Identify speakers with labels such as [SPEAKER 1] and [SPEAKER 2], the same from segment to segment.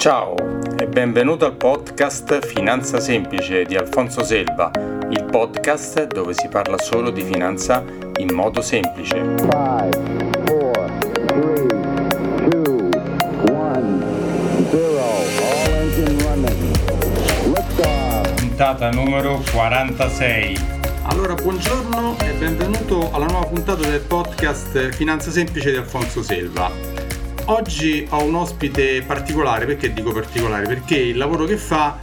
[SPEAKER 1] Ciao e benvenuto al podcast Finanza Semplice di Alfonso Selva, il podcast dove si parla solo di finanza in modo semplice.
[SPEAKER 2] Five, four, three, two, one, zero. All engine running. Liftoff.
[SPEAKER 1] Puntata numero 46.
[SPEAKER 3] Allora, buongiorno e benvenuto alla nuova puntata del podcast Finanza Semplice di Alfonso Selva. Oggi ho un ospite particolare, perché dico particolare? Perché il lavoro che fa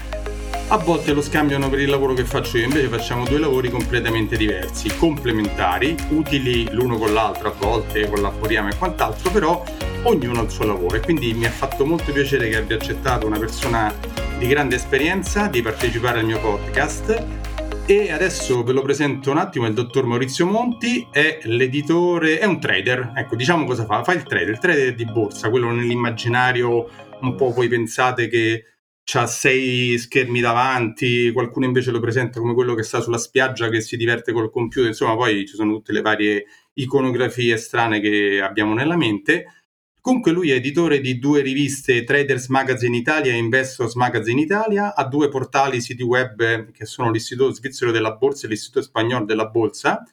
[SPEAKER 3] a volte lo scambiano per il lavoro che faccio io, invece facciamo due lavori completamente diversi, complementari, utili l'uno con l'altro, a volte collaboriamo e quant'altro, però ognuno ha il suo lavoro e quindi mi ha fatto molto piacere che abbia accettato una persona di grande esperienza di partecipare al mio podcast e adesso ve lo presento un attimo, il dottor Maurizio Monti è l'editore, è un trader, ecco diciamo cosa fa, fa il trader, il trader di borsa, quello nell'immaginario un po' voi pensate che ha sei schermi davanti, qualcuno invece lo presenta come quello che sta sulla spiaggia che si diverte col computer, insomma poi ci sono tutte le varie iconografie strane che abbiamo nella mente Comunque lui è editore di due riviste Traders Magazine Italia e Investors Magazine Italia, ha due portali siti web che sono l'Istituto Svizzero della Borsa e l'Istituto Spagnolo della Borsa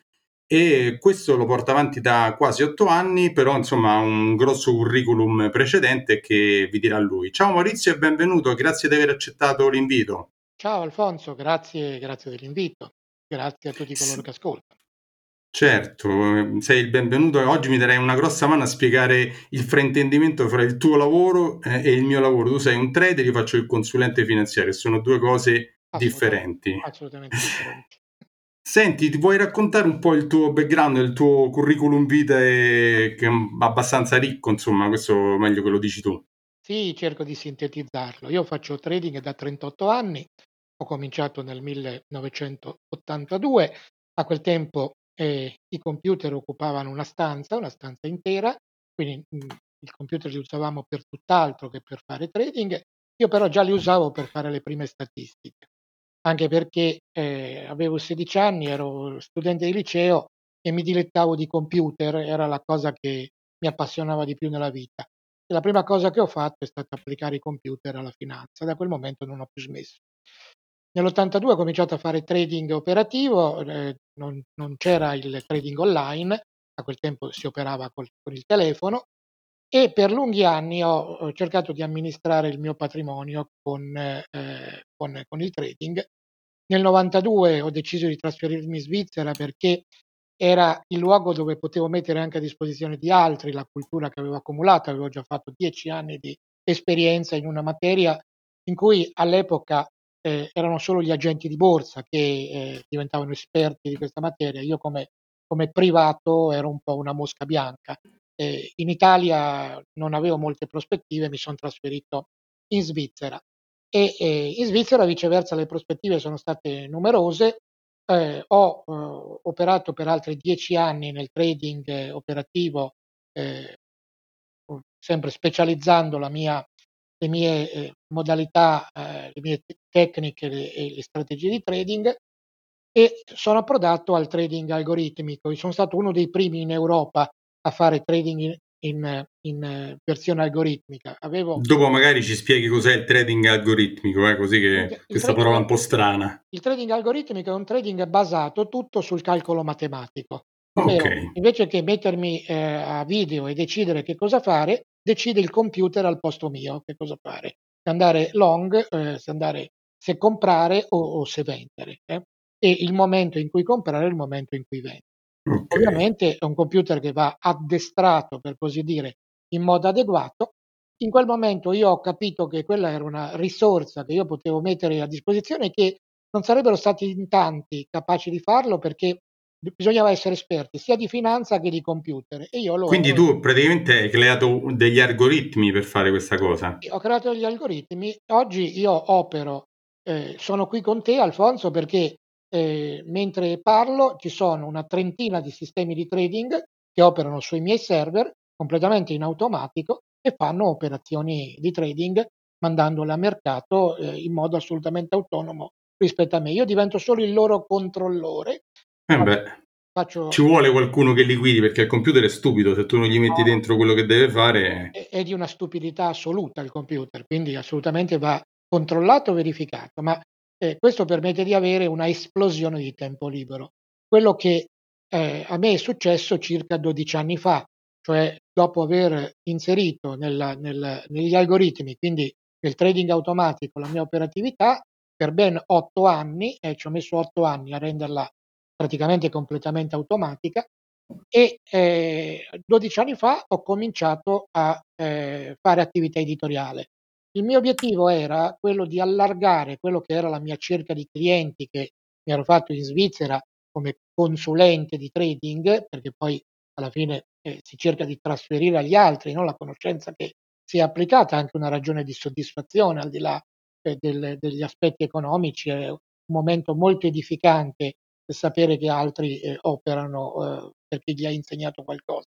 [SPEAKER 3] e questo lo porta avanti da quasi otto anni, però insomma ha un grosso curriculum precedente che vi dirà lui. Ciao Maurizio e benvenuto, grazie di aver accettato l'invito.
[SPEAKER 4] Ciao Alfonso, grazie, grazie dell'invito, grazie a tutti coloro che ascoltano.
[SPEAKER 3] Certo, ehm, sei il benvenuto e oggi mi darei una grossa mano a spiegare il fraintendimento fra il tuo lavoro eh, e il mio lavoro. Tu sei un trader, io faccio il consulente finanziario, sono due cose differenti.
[SPEAKER 4] Assolutamente differenti.
[SPEAKER 3] Senti, ti vuoi raccontare un po' il tuo background, il tuo curriculum vitae che è abbastanza ricco, insomma, questo meglio che lo dici tu.
[SPEAKER 4] Sì, cerco di sintetizzarlo. Io faccio trading da 38 anni, ho cominciato nel 1982, a quel tempo e i computer occupavano una stanza, una stanza intera, quindi mhmm, il computer li usavamo per tutt'altro che per fare trading. Io però già li usavo per fare le prime statistiche, anche perché eh, avevo 16 anni, ero studente di liceo e mi dilettavo di computer, era la cosa che mi appassionava di più nella vita. E la prima cosa che ho fatto è stata applicare i computer alla finanza, da quel momento non ho più smesso. Nell'82 ho cominciato a fare trading operativo, eh, non, non, c'era il trading online, a quel tempo si operava col, con il telefono e per lunghi anni ho, ho cercato di amministrare il mio patrimonio con, eh, con, con il trading. Nel 92 ho deciso di trasferirmi in Svizzera perché era il luogo dove potevo mettere anche a disposizione di altri la cultura che avevo accumulato, avevo già fatto dieci anni di esperienza in una materia in cui all'epoca eh, erano solo gli agenti di borsa che eh, diventavano esperti di questa materia. Io come, come privato ero un po' una mosca bianca. Eh, in Italia non avevo molte prospettive, mi sono trasferito in Svizzera e in Svizzera viceversa le prospettive sono state numerose. Eh, ho eh, operato per altri dieci anni nel trading operativo, eh, sempre specializzando la mia le mie eh, modalità, eh, le mie tecniche e le strategie di trading e sono approdato al trading algoritmico. Io sono stato uno dei primi in Europa a fare trading in, in, in versione algoritmica.
[SPEAKER 3] Avevo... Dopo magari ci spieghi cos'è il trading algoritmico, eh, così che il questa parola è un po' strana.
[SPEAKER 4] Il trading algoritmico è un trading basato tutto sul calcolo matematico. Ovvero, okay. invece che mettermi eh, a video e decidere che cosa fare, decide il computer al posto mio che cosa fare, se andare long, eh, se, andare, se comprare o, o se vendere. Eh? E il momento in cui comprare è il momento in cui vendere. Okay. Ovviamente è un computer che va addestrato, per così dire, in modo adeguato. In quel momento io ho capito che quella era una risorsa che io potevo mettere a disposizione e che non sarebbero stati in tanti capaci di farlo perché bisognava essere esperti sia di finanza che di computer. E
[SPEAKER 3] Quindi ero... tu praticamente hai creato degli algoritmi per fare questa cosa?
[SPEAKER 4] Ho creato degli algoritmi. Oggi io opero, eh, sono qui con te Alfonso perché eh, mentre parlo ci sono una trentina di sistemi di trading che operano sui miei server completamente in automatico e fanno operazioni di trading mandandole a mercato eh, in modo assolutamente autonomo rispetto a me. Io divento solo il loro controllore
[SPEAKER 3] eh beh.
[SPEAKER 4] faccio...
[SPEAKER 3] Ci vuole qualcuno che li guidi perché il computer è stupido, se tu non gli metti no, dentro quello che deve fare...
[SPEAKER 4] È, è, di una stupidità assoluta il computer, quindi assolutamente va controllato e verificato, ma eh, questo permette di avere una esplosione di tempo libero. Quello che eh, a me è successo circa 12 anni fa, cioè dopo aver inserito nella, nel, negli algoritmi, quindi nel trading automatico, la mia operatività, per ben 8 anni, e ci ho messo 8 anni a renderla praticamente completamente automatica, e eh, 12 anni fa ho cominciato a eh, fare attività editoriale. Il mio obiettivo era quello di allargare quello che era la mia cerca di clienti che mi ero fatto in Svizzera come consulente di trading, perché poi alla fine eh, si cerca di trasferire agli altri no? la conoscenza che si è applicata, anche una ragione di soddisfazione al di là eh, del, degli aspetti economici, è un momento molto edificante sapere che altri eh, operano eh, perché gli hai insegnato qualcosa.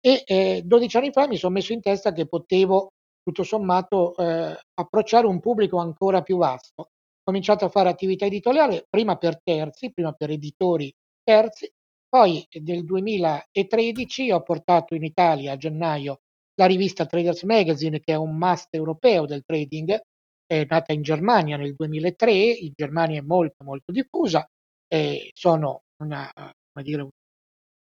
[SPEAKER 4] E 12 eh, anni fa mi sono messo in testa che potevo tutto sommato eh, approcciare un pubblico ancora più vasto. Ho cominciato a fare attività editoriale prima per terzi, prima per editori terzi, poi nel 2013 ho portato in Italia a gennaio la rivista Traders Magazine, che è un must europeo del trading, è nata in Germania nel 2003, in Germania è molto molto diffusa, eh, sono una, come dire,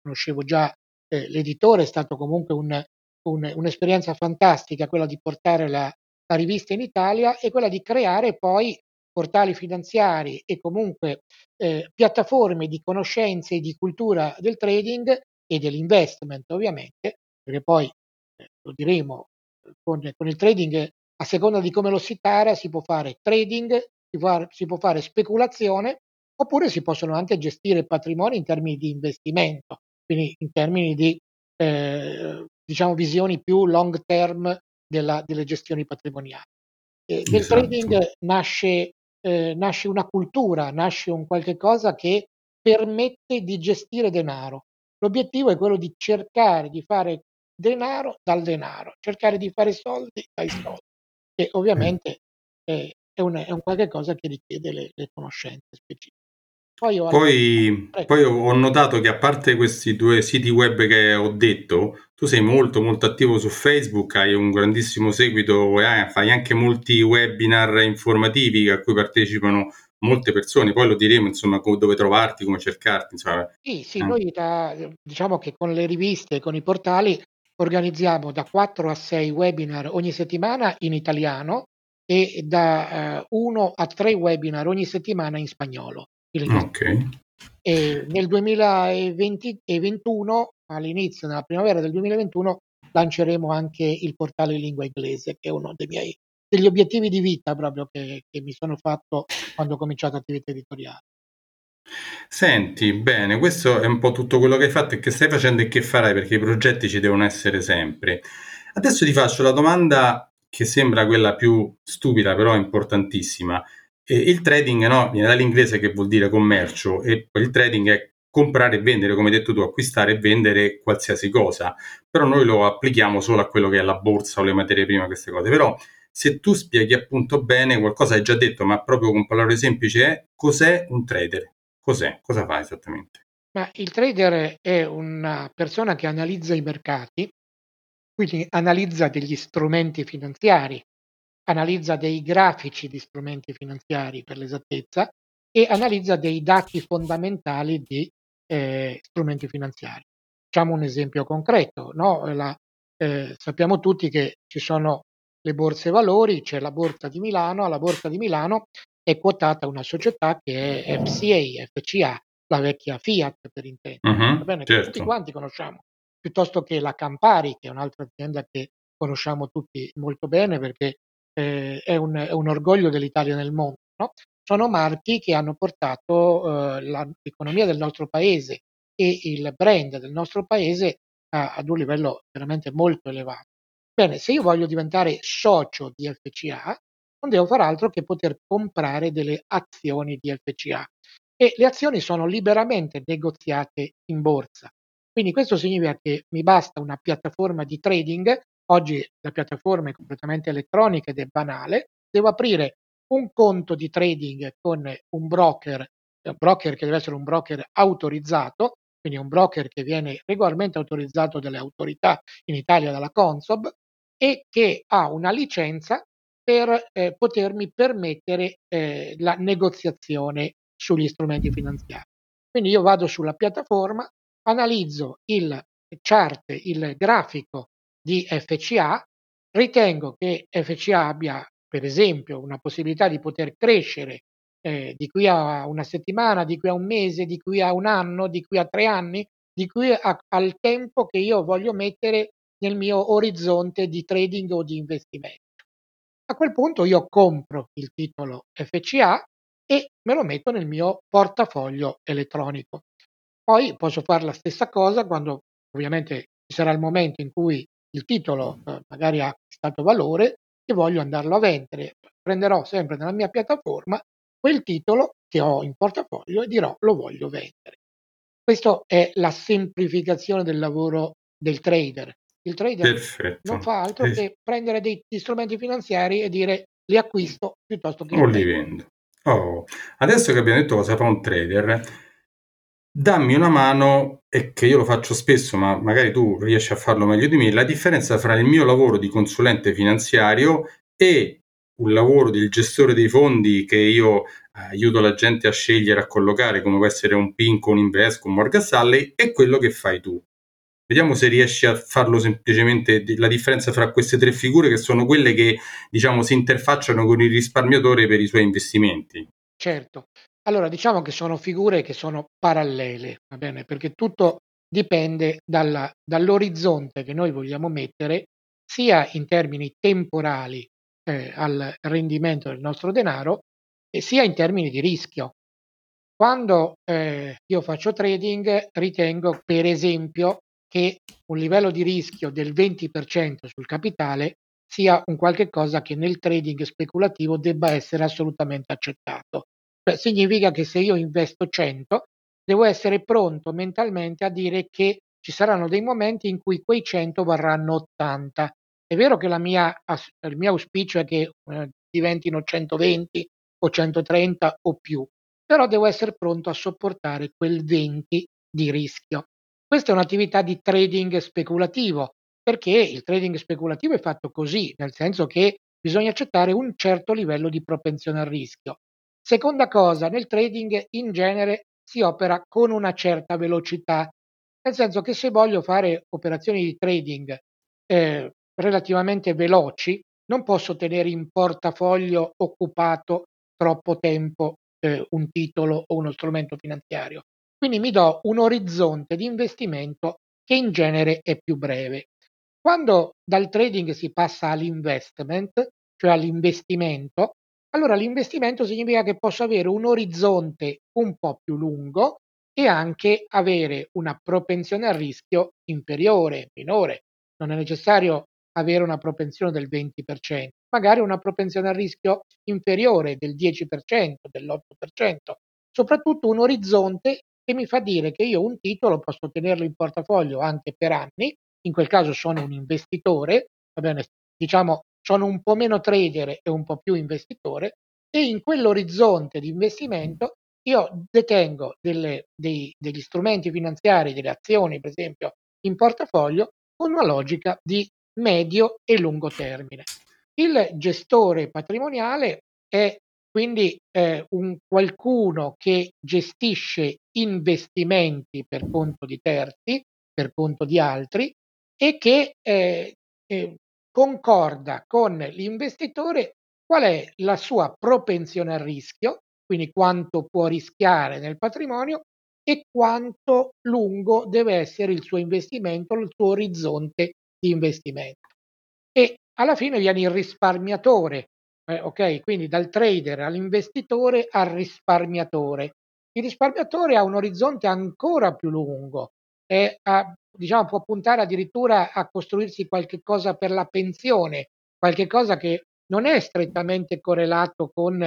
[SPEAKER 4] conoscevo già eh, l'editore, è stato comunque un, un, un'esperienza fantastica quella di portare la, la rivista in Italia e quella di creare poi portali finanziari e comunque eh, piattaforme di conoscenze e di cultura del trading e dell'investment ovviamente, perché poi eh, lo diremo con, con, il trading a seconda di come lo si tara si può fare trading, si, fa, si può fare speculazione oppure si possono anche gestire patrimoni in termini di investimento, quindi in termini di eh, diciamo visioni più long term della, delle gestioni patrimoniali. Eh, esatto. Del trading nasce, eh, nasce una cultura, nasce un qualche cosa che permette di gestire denaro. L'obiettivo è quello di cercare di fare denaro dal denaro, cercare di fare soldi dai soldi. E ovviamente eh, è, un, è un qualche cosa che richiede le, le conoscenze specifiche.
[SPEAKER 3] Poi, ho, poi, poi ho notato che a parte questi due siti web che ho detto, tu sei molto molto attivo su Facebook, hai un grandissimo seguito e fai anche molti webinar informativi a cui partecipano molte persone, poi lo diremo insomma dove trovarti, come cercarti. Insomma.
[SPEAKER 4] Sì, sì, eh. noi da, diciamo che con le riviste, con i portali organizziamo da 4 a 6 webinar ogni settimana in italiano e da 1 uh, a 3 webinar ogni settimana in spagnolo.
[SPEAKER 3] Okay.
[SPEAKER 4] E nel 2021, all'inizio, nella primavera del 2021, lanceremo anche il portale in lingua inglese, che è uno dei miei degli obiettivi di vita proprio che, che mi sono fatto quando ho cominciato attività editoriale.
[SPEAKER 3] Senti, bene, questo è un po' tutto quello che hai fatto e che stai facendo e che farai, perché i progetti ci devono essere sempre. Adesso ti faccio la domanda che sembra quella più stupida, però importantissima. E il trading no, viene dall'inglese che vuol dire commercio e il trading è comprare e vendere, come hai detto tu, acquistare e vendere qualsiasi cosa, però noi lo applichiamo solo a quello che è la borsa o le materie prime, queste cose. Però se tu spieghi appunto bene, qualcosa hai già detto, ma proprio con parole semplici, è cos'è un trader? Cos'è? Cosa fa esattamente?
[SPEAKER 4] Ma il trader è una persona che analizza i mercati, quindi analizza degli strumenti finanziari, analizza dei grafici di strumenti finanziari per l'esattezza e analizza dei dati fondamentali di eh, strumenti finanziari. Facciamo un esempio concreto, no? La, eh, sappiamo tutti che ci sono le borse valori, c'è la borsa di Milano, alla borsa di Milano è quotata una società che è FCA, FCA, la vecchia Fiat per intendere, uh-huh, bene, certo. tutti quanti conosciamo, piuttosto che la Campari, che è un'altra azienda che conosciamo tutti molto bene perché eh, è, un, è, un, orgoglio dell'Italia nel mondo. No? Sono marchi che hanno portato eh, l'economia del nostro paese e il brand del nostro paese a, ad un livello veramente molto elevato. Bene, se io voglio diventare socio di FCA, non devo fare altro che poter comprare delle azioni di FCA e le azioni sono liberamente negoziate in borsa. Quindi questo significa che mi basta una piattaforma di trading Oggi la piattaforma è completamente elettronica ed è banale. Devo aprire un conto di trading con un broker, un broker che deve essere un broker autorizzato, quindi un broker che viene regolarmente autorizzato dalle autorità in Italia dalla Consob e che ha una licenza per eh, potermi permettere eh, la negoziazione sugli strumenti finanziari. Quindi io vado sulla piattaforma, analizzo il chart, il grafico di FCA, ritengo che FCA abbia per esempio una possibilità di poter crescere eh, di qui a una settimana, di qui a un mese, di qui a un anno, di qui a tre anni, di qui a, al tempo che io voglio mettere nel mio orizzonte di trading o di investimento. A quel punto io compro il titolo FCA e me lo metto nel mio portafoglio elettronico. Poi posso fare la stessa cosa quando ovviamente ci sarà il momento in cui il titolo eh, magari ha acquistato valore e voglio andarlo a vendere. Prenderò sempre nella mia piattaforma quel titolo che ho in portafoglio e dirò lo voglio vendere. Questa è la semplificazione del lavoro del trader. Il trader
[SPEAKER 3] Perfetto.
[SPEAKER 4] non fa altro che prendere degli strumenti finanziari e dire li acquisto piuttosto che
[SPEAKER 3] o li vendo. Oh. Adesso che abbiamo detto cosa fa un trader, dammi una mano, e che io lo faccio spesso, ma magari tu riesci a farlo meglio di me, la differenza fra il mio lavoro di consulente finanziario e un lavoro del gestore dei fondi che io eh, aiuto la gente a scegliere, a collocare, come può essere un PINCO, un Invesco, un Morgan Stanley, e quello che fai tu. Vediamo se riesci a farlo semplicemente la differenza fra queste tre figure che sono quelle che diciamo si interfacciano con il risparmiatore per i suoi investimenti.
[SPEAKER 4] Certo. Allora, diciamo che sono figure che sono parallele, va bene? Perché tutto dipende dalla, dall'orizzonte che noi vogliamo mettere sia in termini temporali eh, al rendimento del nostro denaro, sia in termini di rischio. Quando eh, io faccio trading ritengo per esempio che un livello di rischio del 20% sul capitale sia un qualche cosa che nel trading speculativo debba essere assolutamente accettato. Cioè, significa che se io investo 100, devo essere pronto mentalmente a dire che ci saranno dei momenti in cui quei 100 varranno 80 è vero che mia, il mio auspicio è che eh, diventino 120 o 130 o più, però devo essere pronto a sopportare quel 20 di rischio. Questa è un'attività di trading speculativo, perché il trading speculativo è fatto così, nel senso che bisogna accettare un certo livello di propensione al rischio. Seconda cosa, nel trading in genere si opera con una certa velocità, nel senso che se voglio fare operazioni di trading eh, relativamente veloci, non posso tenere in portafoglio occupato troppo tempo eh, un titolo o uno strumento finanziario. Quindi mi do un orizzonte di investimento che in genere è più breve. Quando dal trading si passa all'investment, cioè all'investimento, allora l'investimento significa che posso avere un orizzonte un po' più lungo e anche avere una propensione al rischio inferiore, minore. Non è necessario avere una propensione del 20%, magari una propensione al rischio inferiore del 10%, dell'8%, soprattutto un orizzonte che mi fa dire che io un titolo posso tenerlo in portafoglio anche per anni, in quel caso sono un investitore, va bene, diciamo sono un po' meno trader e un po' più investitore e in quell'orizzonte di investimento io detengo delle, dei, degli strumenti finanziari, delle azioni per esempio in portafoglio con una logica di medio e lungo termine. Il gestore patrimoniale è quindi eh, un qualcuno che gestisce investimenti per conto di terzi, per conto di altri e che eh, eh, concorda con l'investitore qual è la sua propensione al rischio, quindi quanto può rischiare nel patrimonio e quanto lungo deve essere il suo investimento, il suo orizzonte di investimento. E alla fine viene il risparmiatore, eh, ok? Quindi dal trader all'investitore al risparmiatore. Il risparmiatore ha un orizzonte ancora più lungo e ha, diciamo, può puntare addirittura a costruirsi qualche cosa per la pensione, qualche cosa che non è strettamente correlato con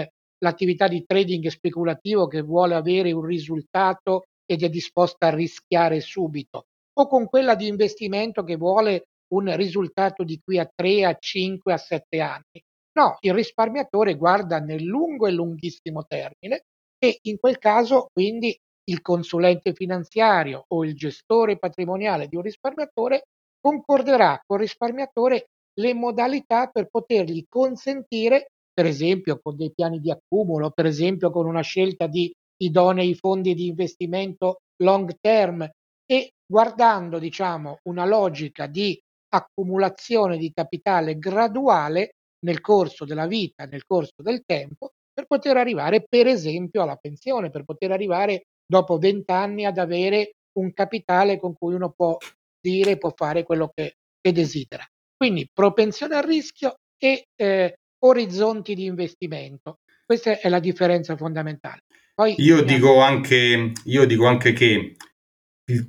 [SPEAKER 4] l'attività di trading speculativo che vuole avere un risultato ed è disposta a rischiare subito, o con quella di investimento che vuole un risultato di qui a 3, a 5, a 7 anni. No, il risparmiatore guarda nel lungo e lunghissimo termine e in quel caso quindi il consulente finanziario o il gestore patrimoniale di un risparmiatore concorderà col risparmiatore le modalità per potergli consentire, per esempio con dei piani di accumulo, per esempio con una scelta di idonei fondi di investimento long term e guardando diciamo una logica di accumulazione di capitale graduale nel corso della vita, nel corso del tempo, per poter arrivare per esempio alla pensione, per poter arrivare dopo 20 anni ad avere un capitale con cui uno può dire, può fare quello che, che desidera. Quindi propensione al rischio e eh, orizzonti di investimento. Questa è la differenza fondamentale.
[SPEAKER 3] Poi, io, dico anche, io dico anche che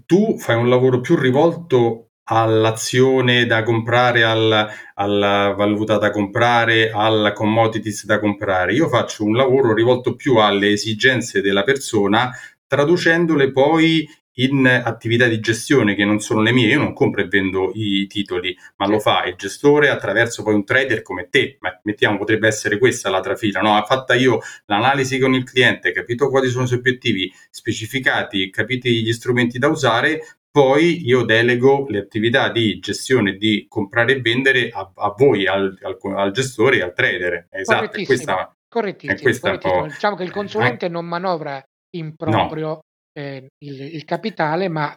[SPEAKER 3] tu fai un lavoro più rivolto all'azione da comprare, al, alla valuta da comprare, alla commodities da comprare. Io faccio un lavoro rivolto più alle esigenze della persona, traducendole poi in attività di gestione che non sono le mie, io non compro e vendo i titoli, ma lo fa il gestore attraverso poi un trader come te, ma mettiamo potrebbe essere questa la trafila, no? Ha fatta io l'analisi con il cliente, capito quali sono i suoi obiettivi specificati, capiti gli strumenti da usare, poi io delego le attività di gestione di comprare e vendere a, a voi, al, al, al, gestore e al trader. Esatto,
[SPEAKER 4] è questa, correttissimo, è questa correttissimo. diciamo che il consulente eh, non manovra in proprio no eh, il, il, capitale, ma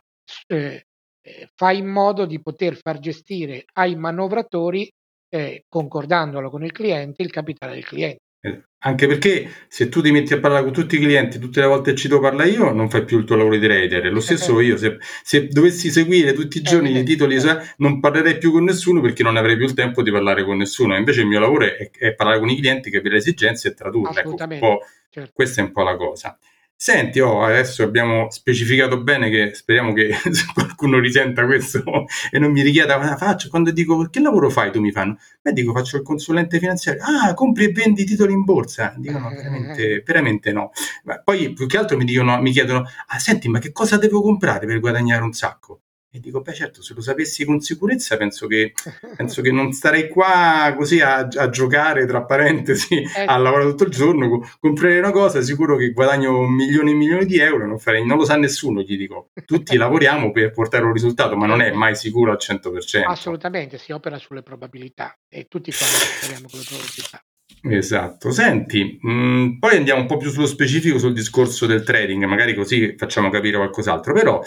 [SPEAKER 4] eh, eh, fa in modo di poter far gestire ai manovratori, eh, concordandolo con il cliente, il capitale del cliente.
[SPEAKER 3] Eh, anche perché se tu ti metti a parlare con tutti i clienti tutte le volte ci devo parlare io, non fai più il tuo lavoro di trader. Lo stesso io, se, se, dovessi seguire tutti i giorni i titoli, non parlerei più con nessuno perché non avrei più il tempo di parlare con nessuno. Invece il mio lavoro è, è parlare con i clienti, capire le esigenze e tradurle. Ecco, certo. Questa è un po' la cosa. Senti, oh, adesso abbiamo specificato bene che speriamo che qualcuno risenta questo e non mi richieda cosa faccio. Quando dico che lavoro fai, tu mi fanno, beh, dico faccio il consulente finanziario. Ah, compri e vendi titoli in borsa? Dico no, veramente, veramente no. Ma poi più che altro mi, dicono, mi chiedono, ah, senti, ma che cosa devo comprare per guadagnare un sacco? E dico, beh certo, se lo sapessi con sicurezza penso che, penso che non starei qua così a, a giocare, tra parentesi, ecco. a lavorare tutto il giorno, comprare una cosa, sicuro che guadagno milioni e milioni di euro, non, farei, non lo sa nessuno, gli dico. Tutti lavoriamo per portare un risultato, ma non è mai sicuro al 100%.
[SPEAKER 4] Assolutamente, si opera sulle probabilità e tutti quanti operiamo con le probabilità.
[SPEAKER 3] Esatto, senti, mh, mm, poi andiamo un po' più sullo specifico sul discorso del trading, magari così facciamo capire qualcos'altro, però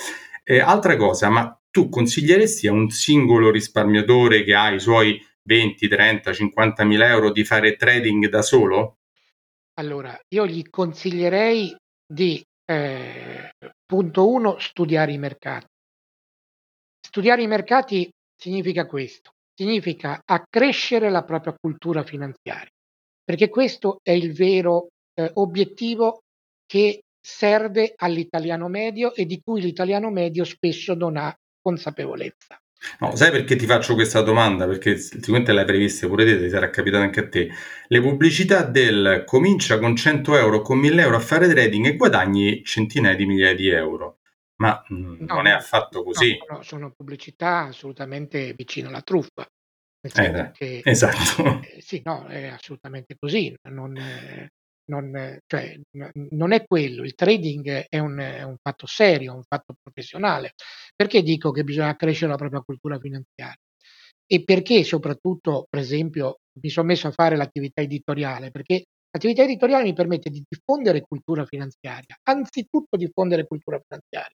[SPEAKER 3] eh, altra cosa, ma tu consiglieresti a un singolo risparmiatore che ha i suoi 20, 30, 50 mila euro di fare trading da solo?
[SPEAKER 4] Allora, io gli consiglierei di, eh, punto uno, studiare i mercati. Studiare i mercati significa questo, significa accrescere la propria cultura finanziaria, perché questo è il vero eh, obiettivo che serve all'italiano medio e di cui l'italiano medio spesso non ha consapevolezza.
[SPEAKER 3] No, sai perché ti faccio questa domanda? Perché sicuramente l'hai prevista pure te, ti sarà capitato anche a te. Le pubblicità del comincia con 100 euro, con 1000 euro a fare trading e guadagni centinaia di migliaia di euro. Ma mh, mm, no, non è affatto così.
[SPEAKER 4] No, no, sono pubblicità assolutamente vicine alla truffa.
[SPEAKER 3] Eh, che, esatto.
[SPEAKER 4] Eh, sì, no, è assolutamente così. Non, eh, non, cioè, non è quello, il trading è un, è un fatto serio, un fatto professionale. Perché dico che bisogna crescere la propria cultura finanziaria? E perché soprattutto, per esempio, mi sono messo a fare l'attività editoriale? Perché l'attività editoriale mi permette di diffondere cultura finanziaria, anzitutto diffondere cultura finanziaria,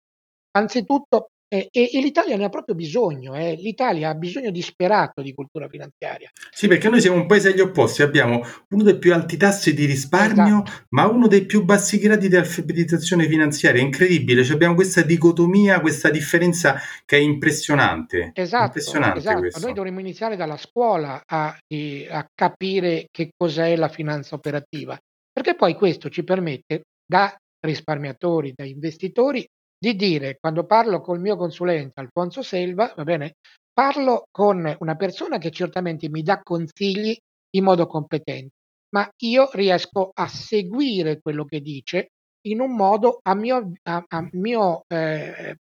[SPEAKER 4] anzitutto e, e, e, l'Italia ne ha proprio bisogno, eh. l'Italia ha bisogno disperato di cultura finanziaria.
[SPEAKER 3] Sì, perché noi siamo un paese agli opposti, abbiamo uno dei più alti tassi di risparmio, esatto. ma uno dei più bassi gradi di alfabetizzazione finanziaria. È incredibile, cioè abbiamo questa dicotomia, questa differenza che è impressionante.
[SPEAKER 4] Esatto,
[SPEAKER 3] impressionante
[SPEAKER 4] esatto. noi dovremmo iniziare dalla scuola a, a capire che cos'è la finanza operativa, perché poi questo ci permette da risparmiatori, da investitori, di dire, quando parlo col mio consulente Alfonso Selva, va bene, parlo con una persona che certamente mi dà consigli in modo competente, ma io riesco a seguire quello che dice in un modo a mio, a, a mio, eh,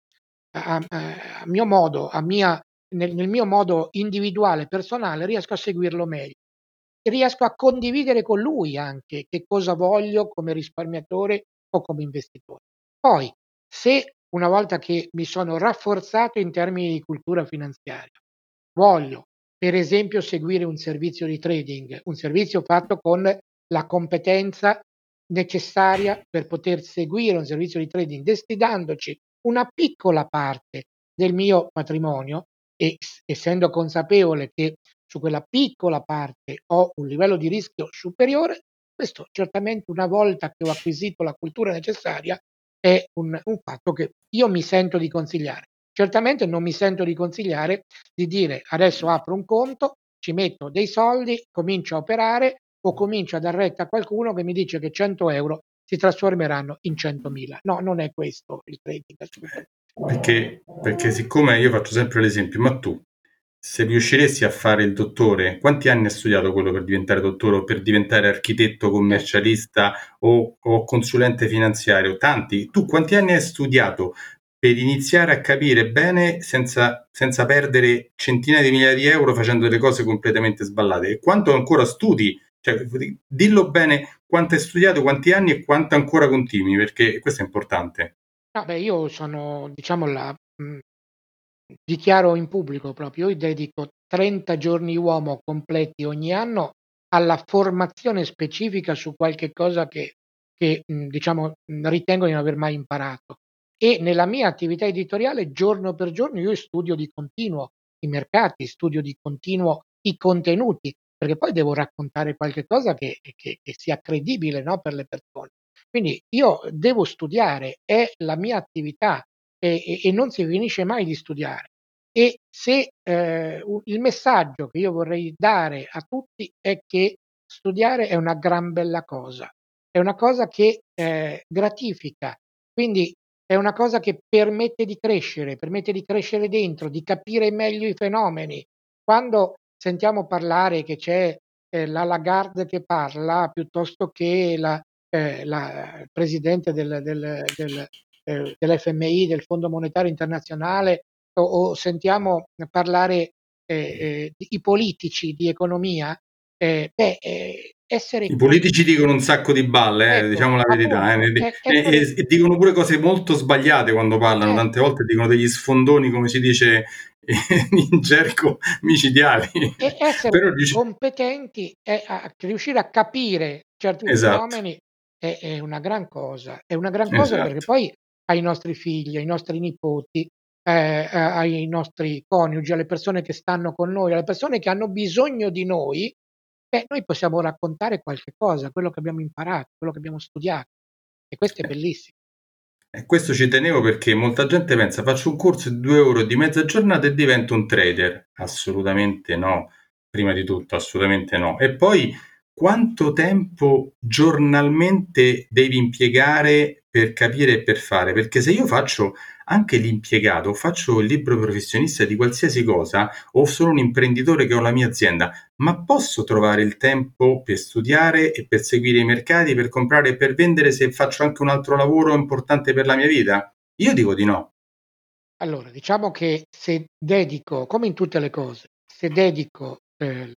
[SPEAKER 4] a, a, mio modo, mia, nel, nel mio modo individuale, personale, riesco a seguirlo meglio. Riesco a condividere con lui anche che cosa voglio come risparmiatore o come investitore. Poi se una volta che mi sono rafforzato in termini di cultura finanziaria, voglio per esempio seguire un servizio di trading, un servizio fatto con la competenza necessaria per poter seguire un servizio di trading destinandoci una piccola parte del mio patrimonio e essendo consapevole che su quella piccola parte ho un livello di rischio superiore, questo certamente una volta che ho acquisito la cultura necessaria è un, un fatto che io mi sento di consigliare. Certamente non mi sento di consigliare di dire adesso apro un conto, ci metto dei soldi, comincio a operare o comincio a dar retta a qualcuno che mi dice che 100 euro si trasformeranno in 100.000. No, non è questo il trading.
[SPEAKER 3] Perché, perché siccome io faccio sempre l'esempio, ma tu se riusciresti a fare il dottore, quanti anni hai studiato quello per diventare dottore o per diventare architetto commercialista o, o, consulente finanziario? Tanti. Tu quanti anni hai studiato per iniziare a capire bene senza, senza perdere centinaia di migliaia di euro facendo delle cose completamente sballate? E quanto ancora studi? Cioè, dillo bene quanto hai studiato, quanti anni e quanto ancora continui, perché questo è importante.
[SPEAKER 4] Beh, io sono, diciamo, la, mh, dichiaro in pubblico proprio, io dedico 30 giorni uomo completi ogni anno alla formazione specifica su qualche cosa che, che diciamo, ritengo di non aver mai imparato. E nella mia attività editoriale, giorno per giorno, io studio di continuo i mercati, studio di continuo i contenuti, perché poi devo raccontare qualche cosa che, che, che sia credibile no, per le persone. Quindi io devo studiare, è la mia attività e, e, non si finisce mai di studiare. E se eh, il messaggio che io vorrei dare a tutti è che studiare è una gran bella cosa, è una cosa che eh, gratifica, quindi è una cosa che permette di crescere, permette di crescere dentro, di capire meglio i fenomeni. Quando sentiamo parlare che c'è eh, la Lagarde che parla piuttosto che la, eh, la, presidente del, del, del, eh, dell'FMI, del Fondo Monetario Internazionale, o, o sentiamo parlare eh, eh, i politici di economia, eh, beh, essere...
[SPEAKER 3] I politici dicono un sacco di balle, ecco, diciamo la verità, e, e, e, dicono pure cose molto sbagliate quando parlano, tante volte dicono degli sfondoni, come si dice in gergo, micidiali.
[SPEAKER 4] E essere Però, competenti e a, riuscire a capire certi esatto. fenomeni è, è, una gran cosa, è una gran cosa esatto. perché poi ai nostri figli, ai nostri nipoti, eh, ai nostri coniugi, alle persone che stanno con noi, alle persone che hanno bisogno di noi, beh, noi possiamo raccontare qualche cosa, quello che abbiamo imparato, quello che abbiamo studiato. E questo è bellissimo.
[SPEAKER 3] E questo ci tenevo perché molta gente pensa faccio un corso di due euro di mezza giornata e divento un trader. Assolutamente no, prima di tutto, assolutamente no. E poi quanto tempo giornalmente devi impiegare per capire e per fare? Perché se io faccio anche l'impiegato, faccio il libro professionista di qualsiasi cosa o sono un imprenditore che ho la mia azienda, ma posso trovare il tempo per studiare e per seguire i mercati, per comprare e per vendere se faccio anche un altro lavoro importante per la mia vita? Io dico di no.
[SPEAKER 4] Allora, diciamo che se dedico, come in tutte le cose, se dedico eh,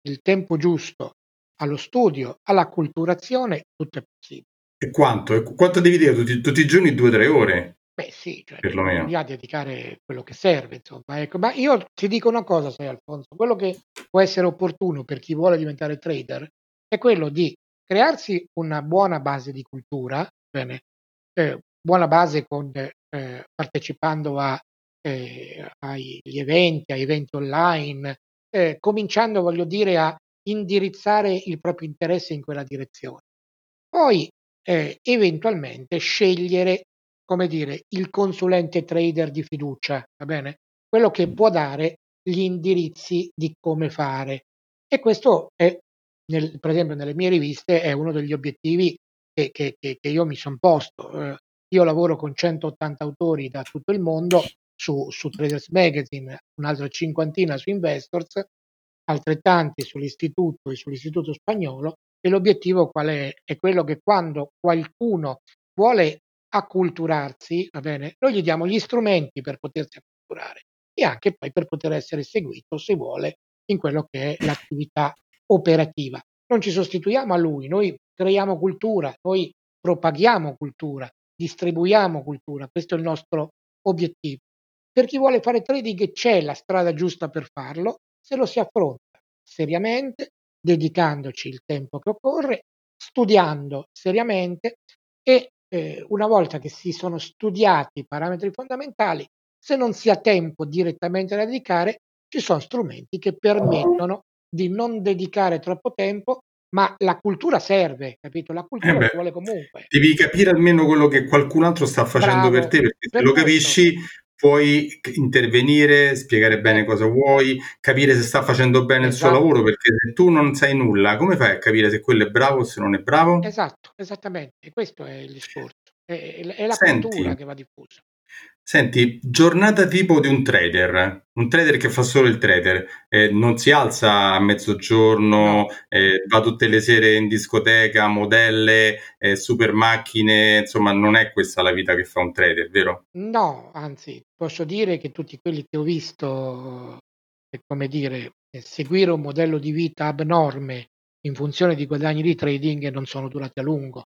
[SPEAKER 4] il tempo giusto allo studio, all'acculturazione, tutto è possibile.
[SPEAKER 3] E quanto? E quanto devi dire tutti, tutti i giorni? Due o tre ore?
[SPEAKER 4] Beh sì, cioè bisogna dedicare quello che serve, insomma. Ecco. Ma io ti dico una cosa, sai Alfonso, quello che può essere opportuno per chi vuole diventare trader è quello di crearsi una buona base di cultura, bene, eh, buona base con, eh, partecipando a, eh, agli eventi, a eventi online, eh, cominciando, voglio dire, a indirizzare il proprio interesse in quella direzione. Poi eh, eventualmente scegliere, come dire, il consulente trader di fiducia, va bene? Quello che può dare gli indirizzi di come fare. E questo è, nel, per esempio, nelle mie riviste è uno degli obiettivi che, che, che, che io mi sono posto. Eh, io lavoro con 180 autori da tutto il mondo su, su Traders Magazine, un'altra cinquantina su Investors altrettanti sull'istituto e sull'istituto spagnolo e l'obiettivo qual è? È quello che quando qualcuno vuole acculturarsi, va bene, noi gli diamo gli strumenti per potersi acculturare e anche poi per poter essere seguito, se vuole, in quello che è l'attività operativa. Non ci sostituiamo a lui, noi creiamo cultura, noi propaghiamo cultura, distribuiamo cultura, questo è il nostro obiettivo. Per chi vuole fare trading c'è la strada giusta per farlo, se lo si affronta seriamente, dedicandoci il tempo che occorre, studiando seriamente e eh, una volta che si sono studiati i parametri fondamentali, se non si ha tempo direttamente da dedicare, ci sono strumenti che permettono di non dedicare troppo tempo, ma la cultura serve, capito? La
[SPEAKER 3] Eh
[SPEAKER 4] cultura
[SPEAKER 3] beh,
[SPEAKER 4] ci vuole comunque.
[SPEAKER 3] devi capire almeno quello che qualcun altro sta facendo per
[SPEAKER 4] Bravo,
[SPEAKER 3] te, perché se
[SPEAKER 4] per
[SPEAKER 3] lo
[SPEAKER 4] questo.
[SPEAKER 3] capisci puoi intervenire, spiegare bene cosa vuoi, capire se sta facendo bene il suo
[SPEAKER 4] esatto,
[SPEAKER 3] lavoro, perché se tu non sai nulla, come fai a capire se quello è bravo o se non è bravo?
[SPEAKER 4] esatto, esattamente. Questo è il discorso. È, è la la cultura
[SPEAKER 3] Senti,
[SPEAKER 4] che va diffusa.
[SPEAKER 3] Senti, giornata tipo di un trader, un trader che fa solo il trader, eh, non si alza a mezzogiorno,
[SPEAKER 4] No,
[SPEAKER 3] eh, va tutte le sere in discoteca, modelle, eh, super macchine, insomma, non è questa la vita che fa un trader, vero?
[SPEAKER 4] no, anzi, posso dire che tutti quelli che ho visto, come dire, eh, seguire un modello di vita abnorme in funzione di guadagni di trading non sono durati a lungo,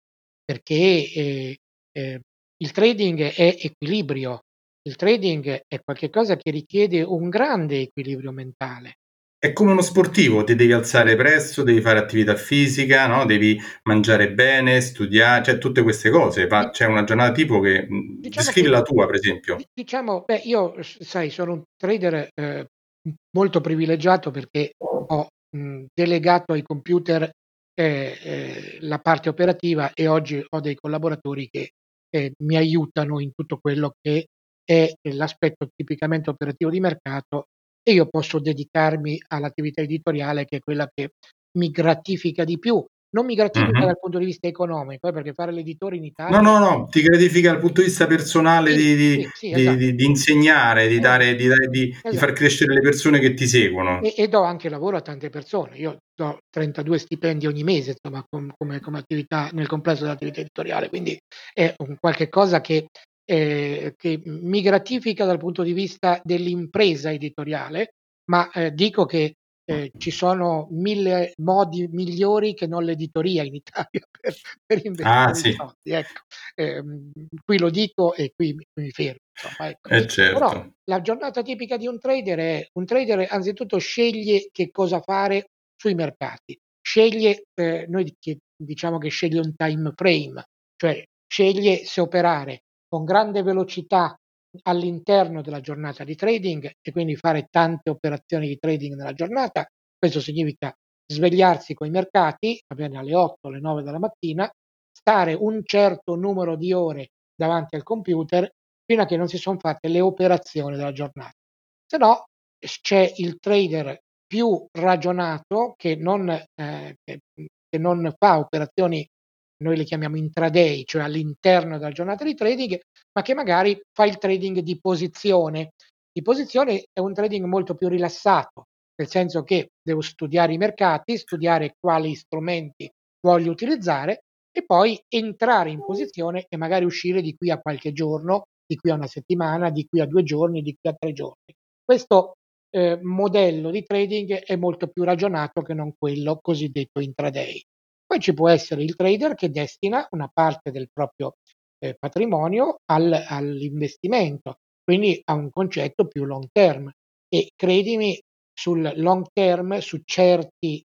[SPEAKER 4] perché eh, eh, il trading è equilibrio, il trading è qualcosa che richiede un grande equilibrio mentale.
[SPEAKER 3] È come uno sportivo, ti devi alzare presto, devi fare attività fisica, no? Devi mangiare bene, studiare, cioè tutte queste cose.
[SPEAKER 4] Di-
[SPEAKER 3] C'è una giornata tipo che mh,
[SPEAKER 4] Diciamo
[SPEAKER 3] descrivi
[SPEAKER 4] che
[SPEAKER 3] la tua, per esempio.
[SPEAKER 4] Di diciamo, beh, io sai, sono un trader, m molto privilegiato perché ho, mhmm, delegato ai computer, ehm, ehm, la parte operativa e oggi ho dei collaboratori che, ehm, mi aiutano in tutto quello che è l'aspetto tipicamente operativo di mercato e io posso dedicarmi all'attività editoriale che è quella che mi gratifica di più. Non mi gratifica
[SPEAKER 3] Mhm.
[SPEAKER 4] dal punto di vista economico, eh, perché fare l'editore in
[SPEAKER 3] No,
[SPEAKER 4] Italia
[SPEAKER 3] no, no, ti gratifica dal punto di vista personale
[SPEAKER 4] sì,
[SPEAKER 3] di, di-
[SPEAKER 4] sì, sì, esatto.
[SPEAKER 3] di- di insegnare, di, dare, di, dare- di- di far
[SPEAKER 4] esatto.
[SPEAKER 3] crescere le persone che ti seguono.
[SPEAKER 4] E e do anche lavoro a tante persone. Io do 32 stipendi ogni mese, insomma, com come come attività nel complesso dell'attività editoriale, quindi è un qualche cosa che ehm, che mi gratifica dal punto di vista dell'impresa editoriale, ma, ehm, dico che, ehm, ci sono 1000 modi migliori che non l'editoria in Italia per per
[SPEAKER 3] Ah,
[SPEAKER 4] investire i
[SPEAKER 3] sì,
[SPEAKER 4] soldi, ecco. Ehm, qui lo dico e qui mi mi fermo, insomma, ecco. Però
[SPEAKER 3] certo.
[SPEAKER 4] la giornata tipica di un trader è un trader anzitutto sceglie che cosa fare sui mercati, sceglie, ehm, noi diciamo che sceglie un time frame, cioè sceglie se operare con grande velocità all'interno della giornata di trading e quindi fare tante operazioni di trading nella giornata. Questo significa svegliarsi coi mercati, va bene alle 8, alle 9 della mattina, stare un certo numero di ore davanti al computer fino a che non si son fatte le operazioni della giornata. Se no c'è il trader più ragionato che non mhmm, che non fa operazioni, noi le chiamiamo intraday, cioè all'interno della giornata di trading, ma che magari fa il trading di posizione. Di posizione è un trading molto più rilassato, nel senso che devo studiare i mercati, studiare quali strumenti voglio utilizzare e poi entrare in posizione e magari uscire di qui a qualche giorno, di qui a 1 settimana, di qui a 2 giorni, di qui a 3 giorni. Questo, ehm, modello di trading è molto più ragionato che non quello cosiddetto intraday. Poi ci può essere il trader che destina una parte del proprio, ehm, patrimonio al all'investimento, quindi a un concetto più long term. E credimi sul long term, su certi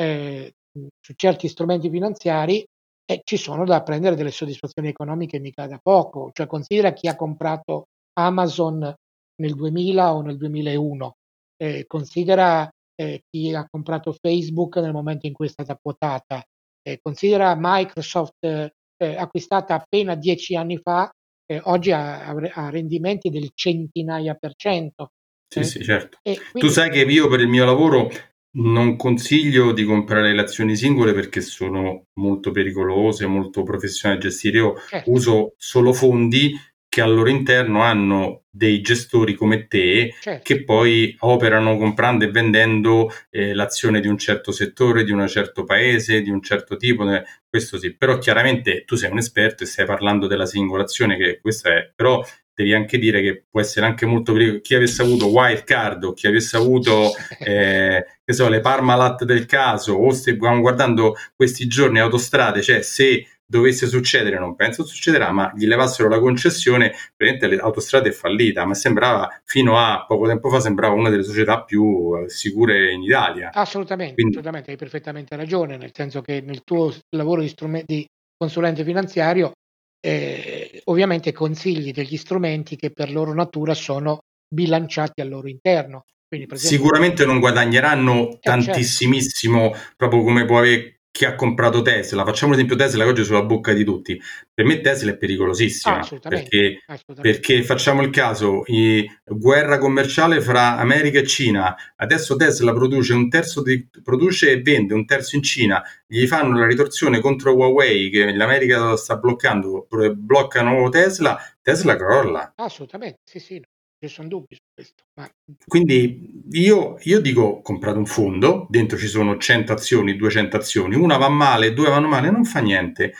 [SPEAKER 4] mhmm, su certi strumenti finanziari, eh, ci sono da prendere delle soddisfazioni economiche mica da poco. Cioè considera chi ha comprato Amazon nel 2000 o nel 2001, ehm, considera, ehm, chi ha comprato Facebook nel momento in cui è stata quotata, ehm, considera Microsoft, ehm, acquistata appena 10 anni fa, e oggi ha ha re ha rendimenti del centinaia per cento,
[SPEAKER 3] Sì,
[SPEAKER 4] eh,
[SPEAKER 3] sì, certo.
[SPEAKER 4] e
[SPEAKER 3] Tu
[SPEAKER 4] quindi
[SPEAKER 3] sai che io per il mio lavoro non consiglio di comprare le azioni singole perché sono molto pericolose, molto professionali da gestire. Io
[SPEAKER 4] certo,
[SPEAKER 3] uso solo fondi che al loro interno hanno dei gestori come te
[SPEAKER 4] certo.
[SPEAKER 3] che poi operano comprando e vendendo eh, l'azione di un certo settore, di un certo paese, di un certo tipo, eh, questo sì. Però chiaramente tu sei un esperto e stai parlando della singola azione, che questa è, però devi anche dire che può essere anche molto pericoloso. Chi avesse avuto wild card o chi avesse avuto eh, che so, le Parmalat del caso o stiamo guardando questi giorni autostrade, cioè se dovesse succedere, non penso succederà, ma gli levassero la concessione, praticamente l'autostrada è fallita, ma sembrava fino a poco tempo fa sembrava una delle società più eh, sicure in Italia.
[SPEAKER 4] Assolutamente, Quindi... assolutamente, hai perfettamente ragione, nel senso che nel tuo lavoro di, strume- di consulente finanziario eh, ovviamente consigli degli strumenti che per loro natura sono bilanciati al loro interno.
[SPEAKER 3] Quindi, esempio, Sicuramente non guadagneranno eh, certo. tantissimissimo, certo. proprio come può avere chi ha comprato Tesla, facciamo l'esempio Tesla che oggi è sulla bocca di tutti, per me Tesla è pericolosissima ah, perché, perché, facciamo il caso, i, guerra commerciale fra America e Cina, adesso Tesla produce un terzo di, produce e vende un terzo in Cina, gli fanno la ritorsione contro Huawei che l'America sta bloccando, bloccano Tesla, Tesla crolla.
[SPEAKER 4] Assolutamente, sì sì, ci sono dubbi su questo. Ma...
[SPEAKER 3] Quindi io, io, dico ho comprato un fondo, dentro ci sono 100 azioni, 200 azioni, una va male, due vanno male, non fa niente.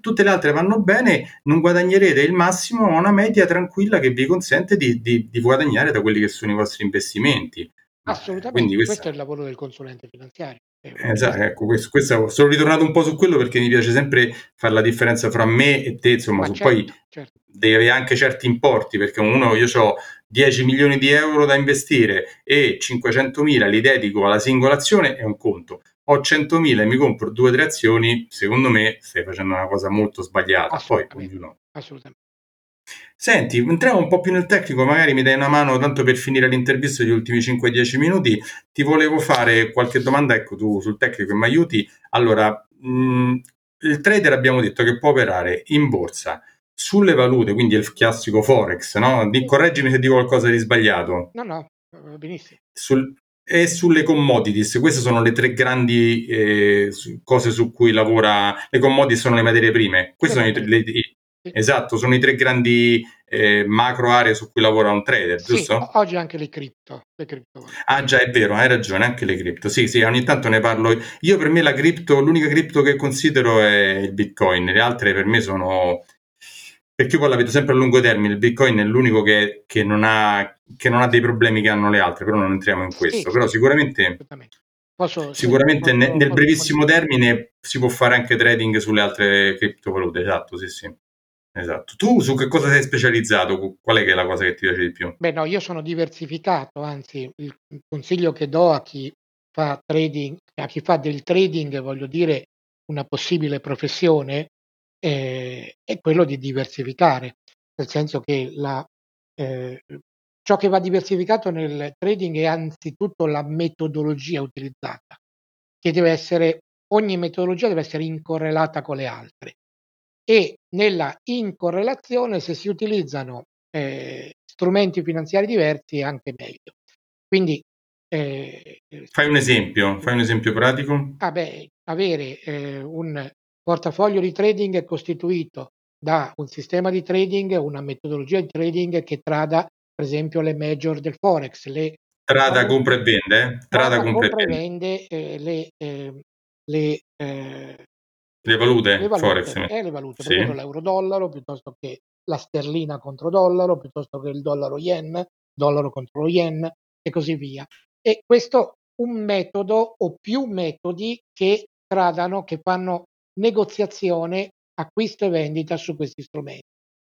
[SPEAKER 3] tutte le altre vanno bene, non guadagnerete il massimo, ma una media tranquilla che vi consente di, di, di guadagnare da quelli che sono i vostri investimenti.
[SPEAKER 4] Assolutamente, questo... questo è il lavoro del consulente finanziario.
[SPEAKER 3] Esatto, ecco, questo, questo, sono ritornato un po' su quello perché mi piace sempre fare la differenza fra me e te, insomma, su certo, poi certo. devi avere anche certi importi, perché uno, io ho 10 milioni di euro da investire e 500 mila li dedico alla singola azione, è un conto. Ho 100 mila e mi compro due o tre azioni, secondo me stai facendo una cosa molto sbagliata. Poi, ognuno... Assolutamente. Senti, entriamo un po' più nel tecnico, magari mi dai una mano tanto per finire l'intervista degli ultimi 5-10 minuti. Ti volevo fare qualche domanda, ecco tu sul tecnico e mi aiuti. Allora, mh, mm, il trader abbiamo detto che può operare in borsa, sulle valute, quindi il classico Forex, no? Di, correggimi se dico qualcosa di sbagliato.
[SPEAKER 4] No, no, benissimo.
[SPEAKER 3] Sul, e sulle commodities, queste sono le tre grandi eh, cose su cui lavora. Le commodities sono le materie prime, queste sono i, le, i, Esatto, sono i tre grandi eh, macro aree su cui lavora un trader,
[SPEAKER 4] sì,
[SPEAKER 3] giusto?
[SPEAKER 4] Oggi anche le cripto, le cripto.
[SPEAKER 3] Ah già, è vero, hai ragione, anche le cripto. Sì, sì, ogni tanto ne parlo. Io per me la cripto, l'unica cripto che considero è il Bitcoin, le altre per me sono... Perché io poi la vedo sempre a lungo termine, il Bitcoin è l'unico che, che, non, ha, che non ha dei problemi che hanno le altre, però non entriamo in questo. Sì, però sicuramente... Posso, sicuramente sì, posso, nel brevissimo posso... termine si può fare anche trading sulle altre criptovalute, esatto, sì, sì. Esatto. Tu su che cosa sei specializzato? Qual è, è la cosa che ti piace di più?
[SPEAKER 4] Beh, no, io sono diversificato, anzi, il consiglio che do a chi fa trading, a chi fa del trading, voglio dire, una possibile professione, eh, è quello di diversificare, nel senso che la, eh, ciò che va diversificato nel trading è anzitutto la metodologia utilizzata, che deve essere, ogni metodologia deve essere incorrelata con le altre e nella incorrelazione se si utilizzano eh, strumenti finanziari diversi anche meglio. Quindi
[SPEAKER 3] eh, fai un esempio, fai un esempio pratico.
[SPEAKER 4] Ah beh, avere eh, un portafoglio di trading costituito da un sistema di trading, una metodologia di trading che trada per esempio le major del forex, le
[SPEAKER 3] Trada compra e vende?
[SPEAKER 4] Trada, compra e vende, eh, le, eh, le eh,
[SPEAKER 3] le valute,
[SPEAKER 4] le valute Forex. Eh, le valute, sì. l'euro-dollaro piuttosto che la sterlina contro dollaro, piuttosto che il dollaro-yen, dollaro contro yen e così via. E questo un metodo o più metodi che tradano, che fanno negoziazione, acquisto e vendita su questi strumenti.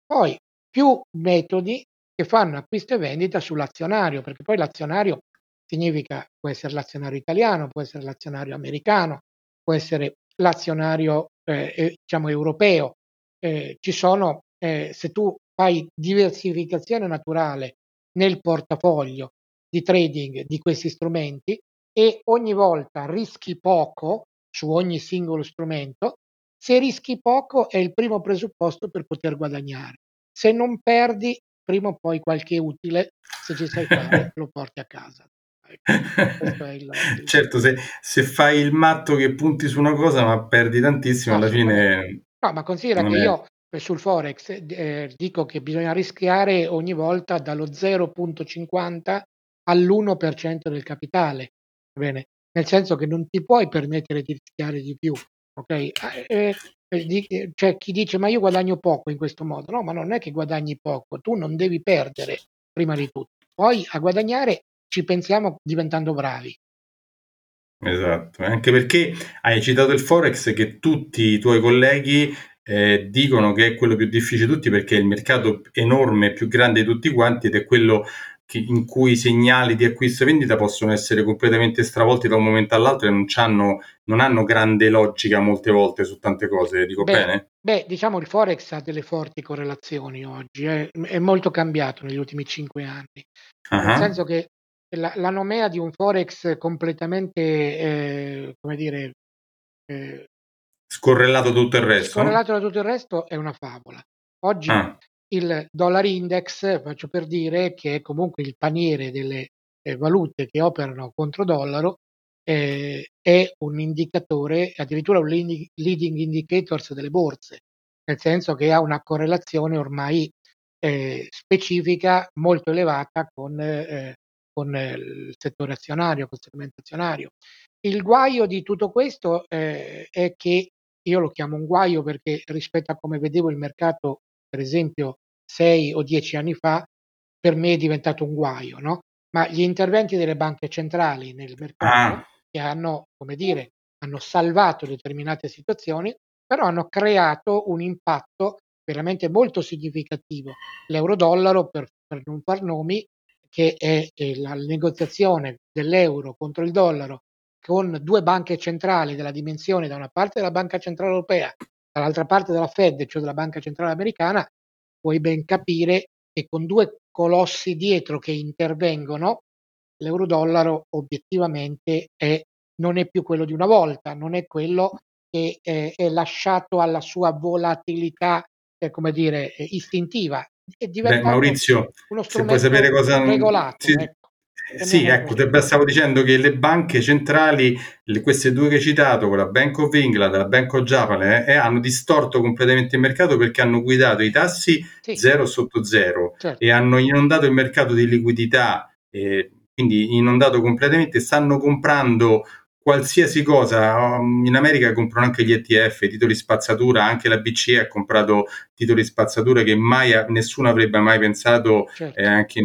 [SPEAKER 4] Poi più metodi che fanno acquisto e vendita sull'azionario, perché poi l'azionario significa può essere l'azionario italiano, può essere l'azionario americano, può essere l'azionario eh, diciamo europeo. Eh, ci sono, eh, se tu fai diversificazione naturale nel portafoglio di trading di questi strumenti e ogni volta rischi poco su ogni singolo strumento, se rischi poco è il primo presupposto per poter guadagnare. Se non perdi, prima o poi qualche utile, se ci sai fare, lo porti a casa.
[SPEAKER 3] Certo, se, se, fai il matto che punti su una cosa ma perdi tantissimo, alla fine...
[SPEAKER 4] No, ma considera che è... io sul Forex eh, dico che bisogna rischiare ogni volta dallo 0.50 all'1% del capitale, bene? nel senso che non ti puoi permettere di rischiare di più. Okay? Eh, eh, c'è chi dice ma io guadagno poco in questo modo, no, ma non è che guadagni poco, tu non devi perdere prima di tutto, poi a guadagnare ci pensiamo diventando bravi.
[SPEAKER 3] Esatto, anche perché hai citato il Forex che tutti i tuoi colleghi eh, dicono che è quello più difficile di tutti perché è il mercato enorme, più grande di tutti quanti ed è quello che, in cui i segnali di acquisto e vendita possono essere completamente stravolti da un momento all'altro e non, non hanno grande logica molte volte su tante cose, dico
[SPEAKER 4] beh,
[SPEAKER 3] bene?
[SPEAKER 4] Beh, diciamo il Forex ha delle forti correlazioni oggi, eh. è molto cambiato negli ultimi cinque anni, uh-huh. nel senso che la, la, nomea di un Forex completamente, eh, come dire...
[SPEAKER 3] Eh, scorrelato da tutto il resto?
[SPEAKER 4] Scorrelato da tutto il resto è una favola. Oggi ah. il dollar index, faccio per dire, che è comunque il paniere delle eh, valute che operano contro dollaro, eh, è un indicatore, addirittura un leading indicators delle borse, nel senso che ha una correlazione ormai eh, specifica molto elevata con eh, con il settore azionario, col segmento azionario. Il guaio di tutto questo eh, è che io lo chiamo un guaio perché rispetto a come vedevo il mercato, per esempio, sei o dieci anni fa, per me è diventato un guaio, no? Ma gli interventi delle banche centrali nel mercato ah. che hanno, come dire, hanno salvato determinate situazioni, però hanno creato un impatto veramente molto significativo. L'euro-dollaro, per, per non far nomi, che è la negoziazione dell'euro contro il dollaro con due banche centrali della dimensione da una parte della Banca Centrale Europea, dall'altra parte della Fed, cioè della Banca Centrale Americana, puoi ben capire che con due colossi dietro che intervengono, l'euro-dollaro obiettivamente è, non è più quello di una volta, non è quello che è, è lasciato alla sua volatilità, eh, come dire, istintiva,
[SPEAKER 3] è diventato Beh, Maurizio, uno se vuoi sapere cosa...
[SPEAKER 4] regolato.
[SPEAKER 3] Sì,
[SPEAKER 4] ecco.
[SPEAKER 3] Sì, ecco, stavo dicendo che le banche centrali, le, queste due che hai citato, la Bank of England e la Bank of Japan, eh, eh, hanno distorto completamente il mercato perché hanno guidato i tassi sì. zero sotto zero certo. e hanno inondato il mercato di liquidità, eh, quindi inondato completamente, stanno comprando qualsiasi cosa. Um, in America comprano anche gli ETF, titoli spazzatura, anche la BCE ha comprato titoli spazzatura che mai nessuno avrebbe mai pensato certo. eh, anche,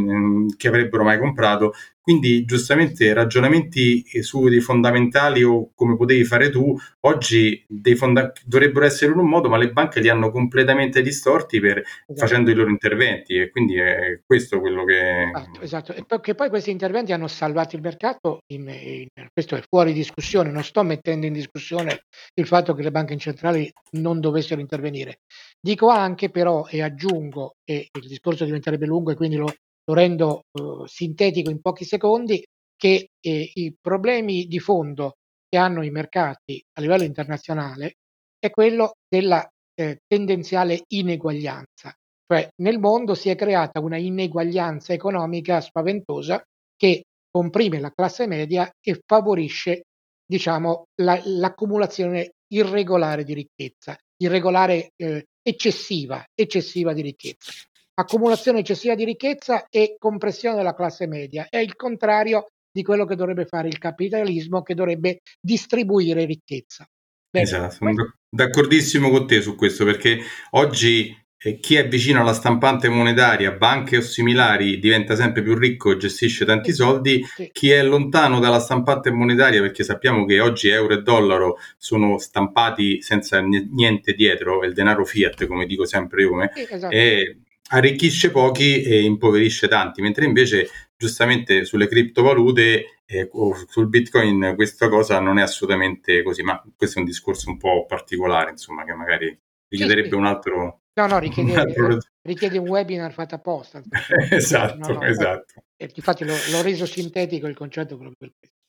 [SPEAKER 3] che avrebbero mai comprato. Quindi giustamente ragionamenti su dei fondamentali o come potevi fare tu, oggi fonda- dovrebbero essere in un modo, ma le banche li hanno completamente distorti per, esatto. facendo i loro interventi e quindi è questo quello che...
[SPEAKER 4] Esatto, esatto. E perché poi questi interventi hanno salvato il mercato, in, in, questo è fuori discussione, non sto mettendo in discussione il fatto che le banche centrali non dovessero intervenire. Dico anche però e aggiungo, e il discorso diventerebbe lungo e quindi lo, lo rendo uh, sintetico in pochi secondi, che eh, i problemi di fondo che hanno i mercati a livello internazionale è quello della eh, tendenziale ineguaglianza. Cioè nel mondo si è creata una ineguaglianza economica spaventosa che comprime la classe media e favorisce diciamo, la, l'accumulazione irregolare di ricchezza, irregolare eh, eccessiva, eccessiva di ricchezza accumulazione eccessiva di ricchezza e compressione della classe media. È il contrario di quello che dovrebbe fare il capitalismo, che dovrebbe distribuire ricchezza.
[SPEAKER 3] Bene, esatto, sono d'accordissimo con te su questo, perché oggi eh, chi è vicino alla stampante monetaria, banche o similari, diventa sempre più ricco e gestisce tanti soldi, sì. chi è lontano dalla stampante monetaria, perché sappiamo che oggi euro e dollaro sono stampati senza niente dietro, è il denaro fiat, come dico sempre io, come, sì, esatto. e arricchisce pochi e impoverisce tanti, mentre invece giustamente sulle criptovalute eh, o sul bitcoin questa cosa non è assolutamente così, ma questo è un discorso un po' particolare, insomma, che magari richiederebbe sì, sì. un altro...
[SPEAKER 4] No, no, richiede un, altro... richiede un webinar fatto apposta.
[SPEAKER 3] esatto, no, no, esatto.
[SPEAKER 4] Infatti l'ho, l'ho reso sintetico il concetto proprio per questo.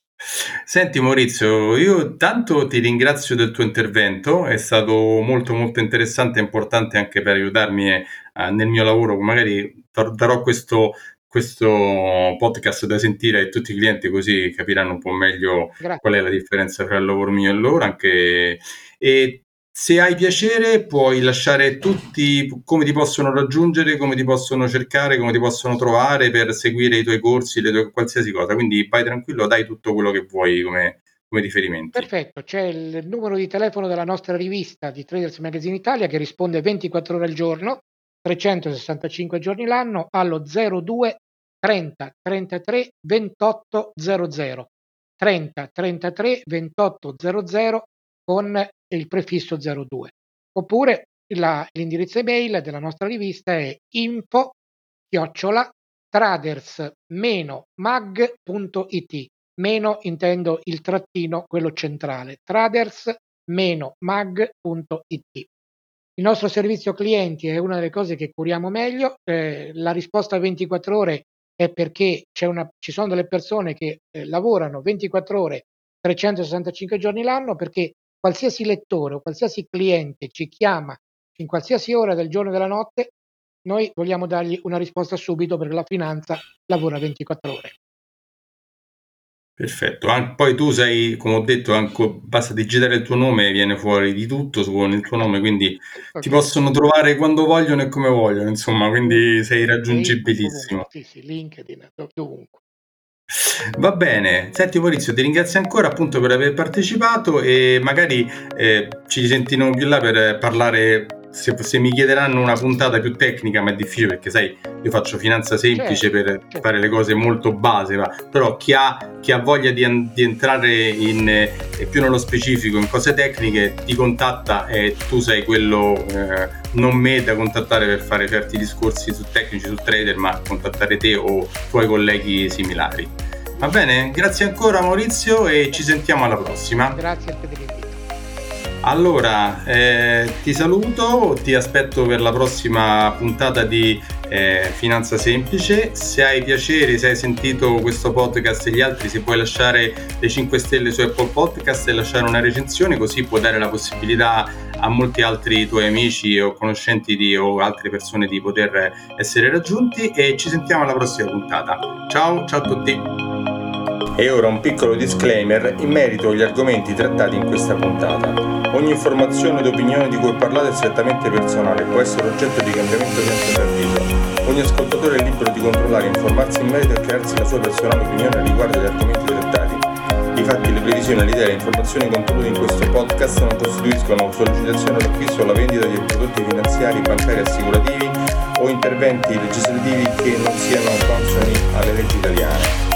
[SPEAKER 3] Senti Maurizio, io tanto ti ringrazio del tuo intervento, è stato molto molto interessante e importante anche per aiutarmi eh, nel mio lavoro, magari darò questo, questo podcast da sentire a tutti i clienti così capiranno un po' meglio Grazie. qual è la differenza tra il lavoro mio e il loro anche e se hai piacere puoi lasciare tutti come ti possono raggiungere, come ti possono cercare, come ti possono trovare per seguire i tuoi corsi, le tue, qualsiasi cosa. Quindi vai tranquillo, dai tutto quello che vuoi come, come riferimenti.
[SPEAKER 4] Perfetto, c'è il numero di telefono della nostra rivista di Traders Magazine Italia che risponde 24 ore al giorno, 365 giorni l'anno allo 02 30 33 28 00. 30 33 28 00 con il prefisso 02. Oppure la, l'indirizzo email della nostra rivista è info chiocciola traders-mag.it. Meno intendo il trattino, quello centrale. Traders-mag.it. Il nostro servizio clienti è una delle cose che curiamo meglio. Eh, la risposta 24 ore è perché una, ci sono delle persone che eh, lavorano 24 ore, 365 giorni l'anno, perché qualsiasi lettore o qualsiasi cliente ci chiama in qualsiasi ora del giorno e della notte, noi vogliamo dargli una risposta subito perché la finanza lavora 24 ore.
[SPEAKER 3] Perfetto, poi tu sei, come ho detto, anche, basta digitare il tuo nome e viene fuori di tutto con il tuo nome, quindi okay. ti possono trovare quando vogliono e come vogliono, insomma, quindi sei raggiungibilissimo.
[SPEAKER 4] Sì, sì, LinkedIn, dovunque.
[SPEAKER 3] Va bene, senti Maurizio, ti ringrazio ancora appunto per aver partecipato e magari eh, ci sentiremo più là per parlare se, se, mi chiederanno una puntata più tecnica, ma è difficile perché sai, io faccio finanza semplice certo, per certo. fare le cose molto base, va. però chi ha, chi ha voglia di, di entrare in, eh, più nello specifico in cose tecniche ti contatta e tu sei quello, eh, non me da contattare per fare certi discorsi su tecnici, su trader, ma contattare te o tuoi colleghi similari. Va bene, grazie ancora Maurizio e ci sentiamo alla prossima.
[SPEAKER 4] Grazie a te dell'invito.
[SPEAKER 3] Allora, eh, ti saluto, ti aspetto per la prossima puntata di eh, Finanza Semplice. Se hai piacere, se hai sentito questo podcast e gli altri, se puoi lasciare le 5 stelle su Apple Podcast e lasciare una recensione, così può dare la possibilità a molti altri tuoi amici o conoscenti di, o altre persone di poter essere raggiunti e ci sentiamo alla prossima puntata. Ciao, ciao a tutti!
[SPEAKER 1] E ora un piccolo disclaimer in merito agli argomenti trattati in questa puntata. Ogni informazione ed opinione di cui ho parlato è strettamente personale e può essere oggetto di cambiamento senza preavviso. Ogni ascoltatore è libero di controllare, informarsi in merito e crearsi la sua personale opinione riguardo agli argomenti trattati. Difatti le previsioni, le idee e le informazioni contenute in questo podcast non costituiscono sollecitazione all'acquisto o alla vendita di prodotti finanziari, bancari, assicurativi o interventi legislativi che non siano consoni alle leggi italiane.